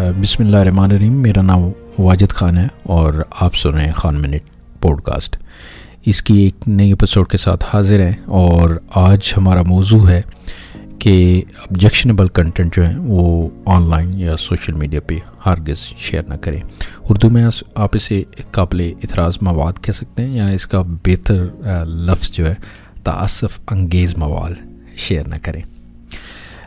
بسم اللہ الرحمن الرحیم، میرا نام واجد خان ہے اور آپ سن رہے ہیں خان منٹ پوڈ کاسٹ اس کی ایک نئی اپیسوڈ کے ساتھ حاضر ہیں اور آج ہمارا موضوع ہے کہ آبجیکشنیبل کنٹینٹ جو ہیں وہ آن لائن یا سوشل میڈیا پہ ہرگز شیئر نہ کریں۔ اردو میں آپ اسے قابل اعتراض مواد کہہ سکتے ہیں یا اس کا بہتر لفظ جو ہے تعصف انگیز مواد شیئر نہ کریں۔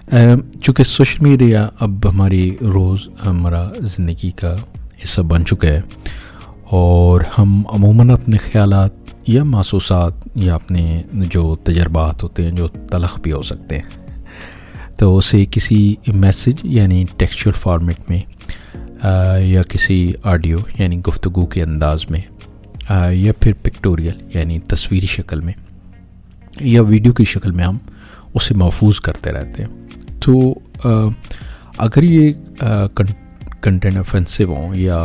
Ehm, چونکہ سوشل میڈیا اب ہماری روز ہمارا زندگی کا حصہ بن چکا ہے اور ہم عموماً اپنے خیالات یا محسوسات یا اپنے جو تجربات ہوتے ہیں، جو تلخ بھی ہو سکتے ہیں۔ تو اسے کسی میسج یعنی ٹیکسچل فارمیٹ میں یا کسی آڈیو یعنی گفتگو کے انداز میں یا پھر پکٹوریل یعنی تصویری شکل میں، یا ویڈیو کی شکل میں ہم اسے محفوظ کرتے رہتے ہیں۔ تو اگر یہ کنٹینٹ افینسو ہوں یا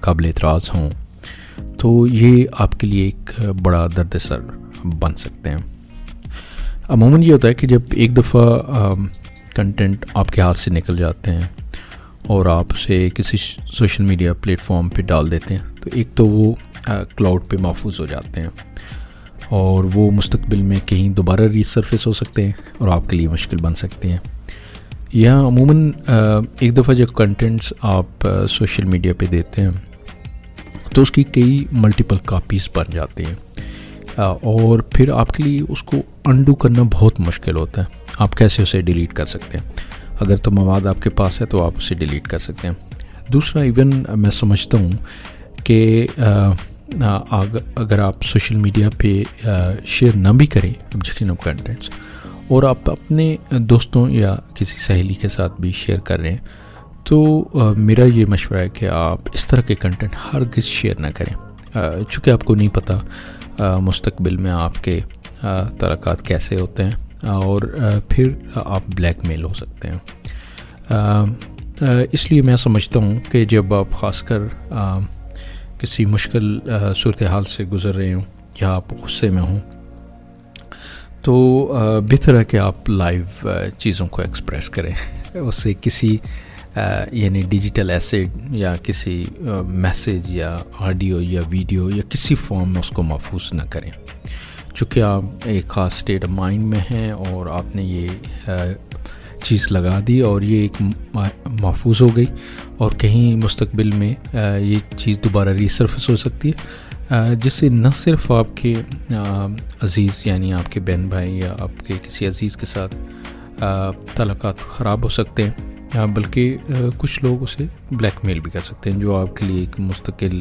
قابل اعتراض ہوں، تو یہ آپ کے لیے ایک بڑا درد سر بن سکتے ہیں۔ عموماً یہ ہوتا ہے کہ جب ایک دفعہ کنٹینٹ آپ کے ہاتھ سے نکل جاتے ہیں اور آپ اسے کسی سوشل میڈیا پلیٹفارم پہ ڈال دیتے ہیں، تو ایک تو وہ کلاؤڈ پہ محفوظ ہو جاتے ہیں۔ اور وہ مستقبل میں کہیں دوبارہ ریسرفیس ہو سکتے ہیں اور آپ کے لیے مشکل بن سکتے ہیں۔ یا عموماً ایک دفعہ جب کنٹینٹس آپ سوشل میڈیا پہ دیتے ہیں، تو اس کی کئی ملٹیپل کاپیز بن جاتی ہیں۔ اور پھر آپ کے لیے اس کو انڈو کرنا بہت مشکل ہوتا ہے۔ آپ کیسے اسے ڈیلیٹ کر سکتے ہیں؟ اگر تو مواد آپ کے پاس ہے، تو آپ اسے ڈیلیٹ کر سکتے ہیں۔ دوسرا ایون میں سمجھتا ہوں کہ اگر آپ سوشل میڈیا پہ شیئر نہ بھی کریں آبجیکشن آف کنٹینٹس اور آپ اپنے دوستوں یا کسی سہیلی کے ساتھ بھی شیئر کر رہے ہیں، تو میرا یہ مشورہ ہے کہ آپ اس طرح کے کنٹینٹ ہر کس شیئر نہ کریں۔ چونکہ آپ کو نہیں پتہ مستقبل میں آپ کے ترکات کیسے ہوتے ہیں، اور پھر آپ بلیک میل ہو سکتے ہیں۔ اس لیے میں سمجھتا ہوں کہ جب آپ خاص کر کسی مشکل صورتحال سے گزر رہے ہوں یا آپ غصے میں ہوں، تو بہتر ہے کہ آپ لائیو چیزوں کو ایکسپریس کریں۔ اس سے کسی یعنی ڈیجیٹل ایسڈ یا کسی میسیج یا آڈیو یا ویڈیو یا کسی فارم میں اس کو محفوظ نہ کریں۔ چونکہ آپ ایک خاص اسٹیٹ آف مائنڈ میں ہیں اور آپ نے یہ چیز لگا دی اور یہ ایک محفوظ ہو گئی اور کہیں مستقبل میں یہ چیز دوبارہ ریسرفس ہو سکتی ہے۔ جس سے نہ صرف آپ کے عزیز یعنی آپ کے بہن بھائی یا آپ کے کسی عزیز کے ساتھ تعلقات خراب ہو سکتے ہیں بلکہ کچھ لوگ اسے بلیک میل بھی کر سکتے ہیں، جو آپ کے لیے ایک مستقل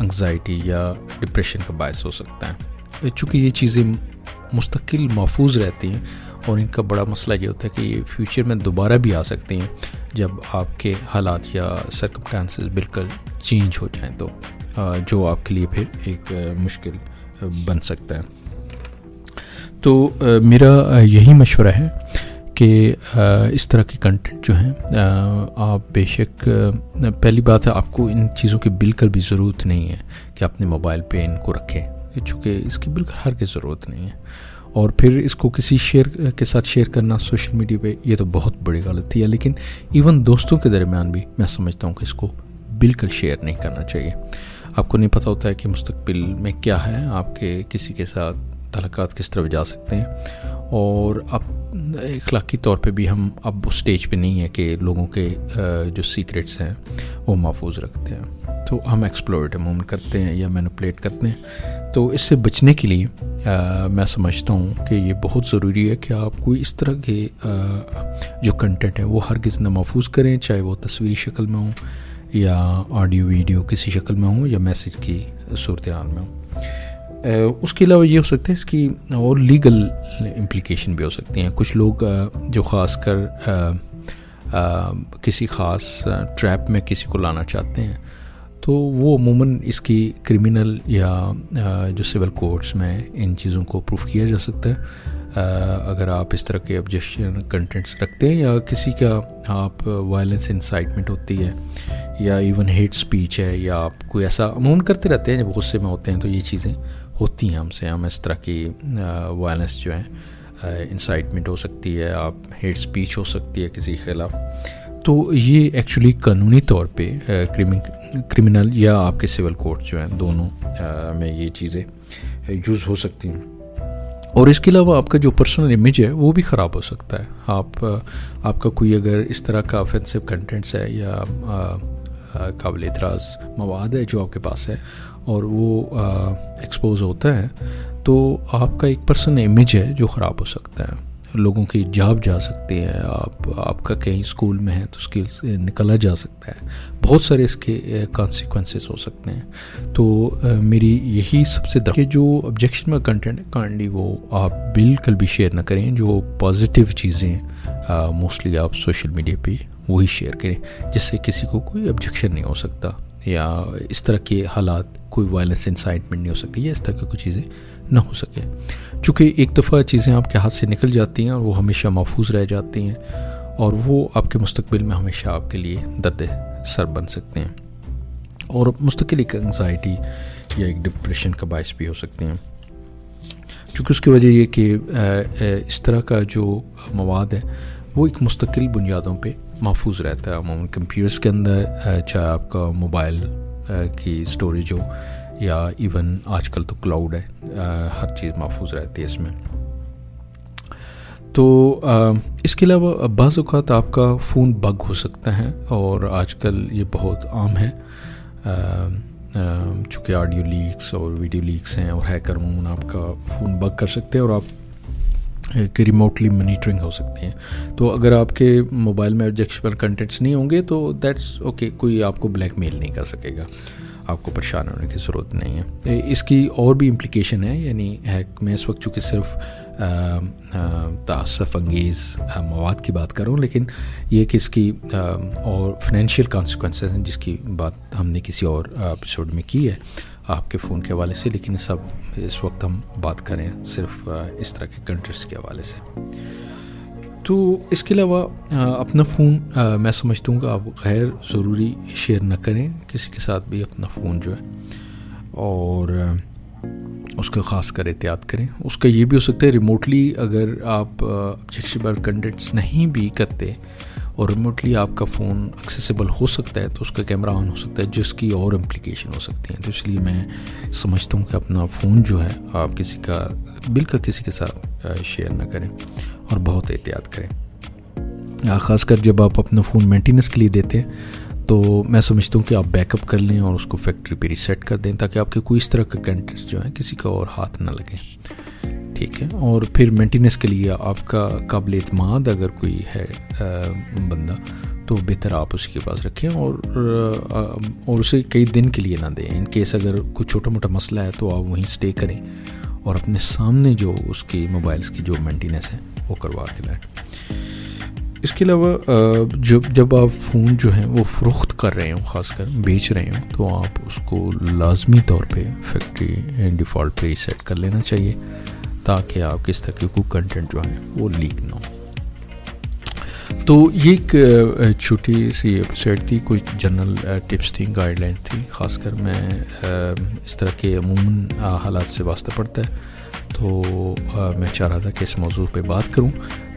انگزائٹی یا ڈپریشن کا باعث ہو سکتا ہے۔ چونکہ یہ چیزیں مستقل محفوظ رہتی ہیں اور ان کا بڑا مسئلہ یہ ہوتا ہے کہ یہ فیوچر میں دوبارہ بھی آ سکتی ہیں جب آپ کے حالات یا سرکمٹانسز بالکل چینج ہو جائیں تو جو آپ کے لیے پھر ایک مشکل بن سکتا ہے۔ تو میرا یہی مشورہ ہے کہ اس طرح کے کنٹینٹ جو ہیں آپ بے شک پہلی بات ہے، آپ کو ان چیزوں کی بالکل بھی ضرورت نہیں ہے کہ اپنے موبائل پہ ان کو رکھیں۔ چونکہ اس کی بالکل ہر کی ضرورت نہیں ہے۔ اور پھر اس کو کسی شیئر کے ساتھ شیئر کرنا سوشل میڈیا پہ یہ تو بہت بڑی غلطی ہے لیکن ایون دوستوں کے درمیان بھی میں سمجھتا ہوں کہ اس کو بالکل شیئر نہیں کرنا چاہیے۔ آپ کو نہیں پتہ ہوتا ہے کہ مستقبل میں کیا ہے، آپ کے کسی کے ساتھ تعلقات کس طرح جا سکتے ہیں۔ اور اب اخلاقی طور پہ بھی ہم اب اس اسٹیج پہ نہیں ہیں کہ لوگوں کے جو سیکریٹس ہیں، وہ محفوظ رکھتے ہیں۔ تو ہم ایکسپلورٹ عموماً کرتے ہیں یا مینوپلیٹ کرتے ہیں۔ تو اس سے بچنے کے لیے میں سمجھتا ہوں کہ یہ بہت ضروری ہے کہ آپ کوئی اس طرح کے جو کنٹینٹ ہے، وہ ہرگز نہ محفوظ کریں، چاہے وہ تصویری شکل میں ہوں یا آڈیو ویڈیو کسی شکل میں ہوں یا میسیج کی صورتحال میں ہوں۔ اس کے علاوہ یہ ہو سکتا ہے اس کی اور لیگل امپلیکیشن بھی ہو سکتی ہیں۔ کچھ لوگ جو خاص کر کسی خاص ٹریپ میں کسی کو لانا چاہتے ہیں، تو وہ عموماً اس کی کرمنل یا جو سول کورٹس میں ان چیزوں کو پروف کیا جا سکتا ہے۔ اگر آپ اس طرح کے آبجیکشن کنٹینٹس رکھتے ہیں یا کسی کا آپ وائلنس انسائٹمنٹ ہوتی ہے یا ایون ہیٹ سپیچ ہے یا آپ کوئی ایسا، عموماً کرتے رہتے ہیں، جب غصے میں ہوتے ہیں تو یہ چیزیں۔ ہوتی ہیں ہم سے، ہم اس طرح کی وائلنس جو ہے انسائٹمنٹ ہو سکتی ہے، آپ ہیٹ سپیچ ہو سکتی ہے کسی کے خلاف۔ تو یہ ایکچولی قانونی طور پہ کرمنل یا آپ کے سول کورٹ جو ہیں، دونوں میں یہ چیزیں یوز ہو سکتی ہیں۔ اور اس کے علاوہ آپ کا جو پرسنل امیج ہے، وہ بھی خراب ہو سکتا ہے۔ آپ آپ کا کوئی اگر اس طرح کا افینسو کنٹینٹس ہے یا قابل اعتراض مواد ہے جو آپ کے پاس ہے اور وہ ایکسپوز ہوتا ہے، تو آپ کا ایک پرسنل امیج ہے جو خراب ہو سکتا ہے۔ لوگوں کی جاب جا سکتے ہیں آپ آپ کا کہیں اسکول میں ہے تو اسکل سے نکلا جا سکتا ہے۔ بہت سارے اس کے کانسیکوینسز ہو سکتے ہیں۔ تو میری یہی سب سے کہ جو آبجیکشن میں کنٹینٹ ہے کائنڈلی وہ آپ بالکل بھی شیئر نہ کریں۔ جو پازیٹیو چیزیں موسٹلی آپ سوشل میڈیا پہ وہی شیئر کریں، جس سے کسی کو کوئی آبجیکشن نہیں ہو سکتا یا اس طرح کے حالات کوئی وائلنس انسائٹمنٹ نہیں ہو سکتی یا اس طرح کی کوئی چیزیں نہ ہو سکے چونکہ ایک دفعہ چیزیں آپ کے ہاتھ سے نکل جاتی ہیں اور وہ ہمیشہ محفوظ رہ جاتی ہیں اور وہ آپ کے مستقبل میں ہمیشہ آپ کے لیے درد سر بن سکتے ہیں اور مستقل ایک انگزائٹی یا ایک ڈپریشن کا باعث بھی ہو سکتے ہیں۔ چونکہ اس کی وجہ یہ کہ اس طرح کا جو مواد ہے، وہ ایک مستقل بنیادوں پہ محفوظ رہتا ہے عموماً کمپیوٹرس کے اندر چاہے آپ کا موبائل کی اسٹوریج ہو، یا ایون آج کل تو کلاؤڈ ہے ہر چیز محفوظ رہتی ہے اس میں۔ تو اس کے علاوہ بعض اوقات آپ کا فون بگ ہو سکتا ہے اور آج کل یہ بہت عام ہے۔ چونکہ آڈیو لیکس اور ویڈیو لیکس ہیں اور ہیکر عموماً آپ کا فون بگ کر سکتے ہیں اور آپ کہ ریموٹلی منیٹرنگ ہو سکتی ہیں۔ تو اگر آپ کے موبائل میں آبجیکشبل کنٹینٹس نہیں ہوں گے تو دیٹس اوکے کوئی آپ کو بلیک میل نہیں کر سکے گا۔ آپ کو پریشان ہونے کی ضرورت نہیں ہے۔ اس کی اور بھی امپلیکیشن ہے یعنی ہیک میں اس وقت چونکہ صرف تعصف انگیز مواد کی بات کروں لیکن یہ کہ اس کی اور فنینشیل کانسیکوینسز ہیں، جس کی بات ہم نے کسی اور ایپیسوڈ میں کی ہے۔ آپ کے فون کے حوالے سے، لیکن سب اس وقت ہم بات کریں صرف اس طرح کے کنٹریز کے حوالے سے۔ تو اس کے علاوہ اپنا فون میں سمجھتا ہوں کہ آپ غیر ضروری شیئر نہ کریں، کسی کے ساتھ بھی اپنا فون جو ہے، اور اس کو خاص کر احتیاط کریں۔ اس کا یہ بھی ہو سکتا ہے، ریموٹلی اگر آپ آبجیکشبل کنٹینٹس نہیں بھی کرتے اور ریموٹلی آپ کا فون ایکسیسیبل ہو سکتا ہے تو اس کا کیمرہ آن ہو سکتا ہے، جس کی اور امپلیکیشن ہو سکتی ہیں۔ تو اس لیے میں سمجھتا ہوں کہ اپنا فون جو ہے، آپ کسی کا بالکل کسی کے ساتھ شیئر نہ کریں اور بہت احتیاط کریں۔ خاص کر جب آپ اپنا فون مینٹیننس کے لیے دیتے ہیں، تو میں سمجھتا ہوں کہ آپ بیک اپ کر لیں اور اس کو فیکٹری پہ ریسیٹ کر دیں تاکہ آپ کے کوئی اس طرح کا کنٹینٹس جو ہیں، کسی کا اور ہاتھ نہ لگیں۔ ٹھیک ہے۔ اور پھر مینٹیننس کے لیے آپ کا قابل اعتماد اگر کوئی ہے بندہ، تو بہتر آپ اس کے پاس رکھیں اور اور اسے کئی دن کے لیے نہ دیں۔ ان کیس اگر کوئی چھوٹا موٹا مسئلہ ہے تو آپ وہیں اسٹے کریں اور اپنے سامنے جو اس کی موبائلس کی جو مینٹیننس ہے، وہ کروا کے لائیں۔ اس کے علاوہ جب جب آپ فون جو ہیں وہ فروخت کر رہے ہوں، خاص کر بیچ رہے ہوں، تو آپ اس کو لازمی طور پہ فیکٹری ڈیفالٹ پہ سیٹ کر لینا چاہیے۔ تاکہ آپ کس طرح کو کنٹینٹ جو ہیں وہ لیک نہ ہو۔ تو یہ ایک چھوٹی سی ایپیسوڈ تھی کچھ جنرل ٹپس تھیں گائیڈ لائن تھی خاص کر میں اس طرح کے عموماً حالات سے واسطہ پڑتا ہے۔ تو میں چاہ رہا تھا کہ اس موضوع پہ بات کروں۔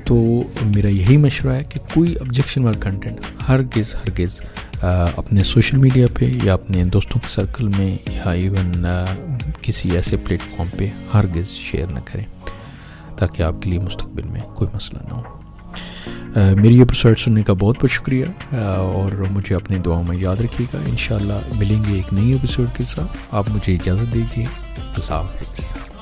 تو میرا یہی مشورہ ہے کہ کوئی آبجیکشن والا کنٹینٹ ہرگز ہرگز اپنے سوشل میڈیا پہ یا اپنے دوستوں کے سرکل میں یا ایون کسی ایسے پلیٹ فارم پہ ہرگز شیئر نہ کریں تاکہ آپ کے لیے مستقبل میں کوئی مسئلہ نہ ہو۔ میری ایپیسوڈ سننے کا بہت بہت شکریہ اور مجھے اپنی دعاؤں میں یاد رکھیے گا۔ انشاءاللہ ملیں گے ایک نئی ایپیسوڈ کے ساتھ۔ آپ مجھے اجازت دیجیے۔ اللہ حافظ۔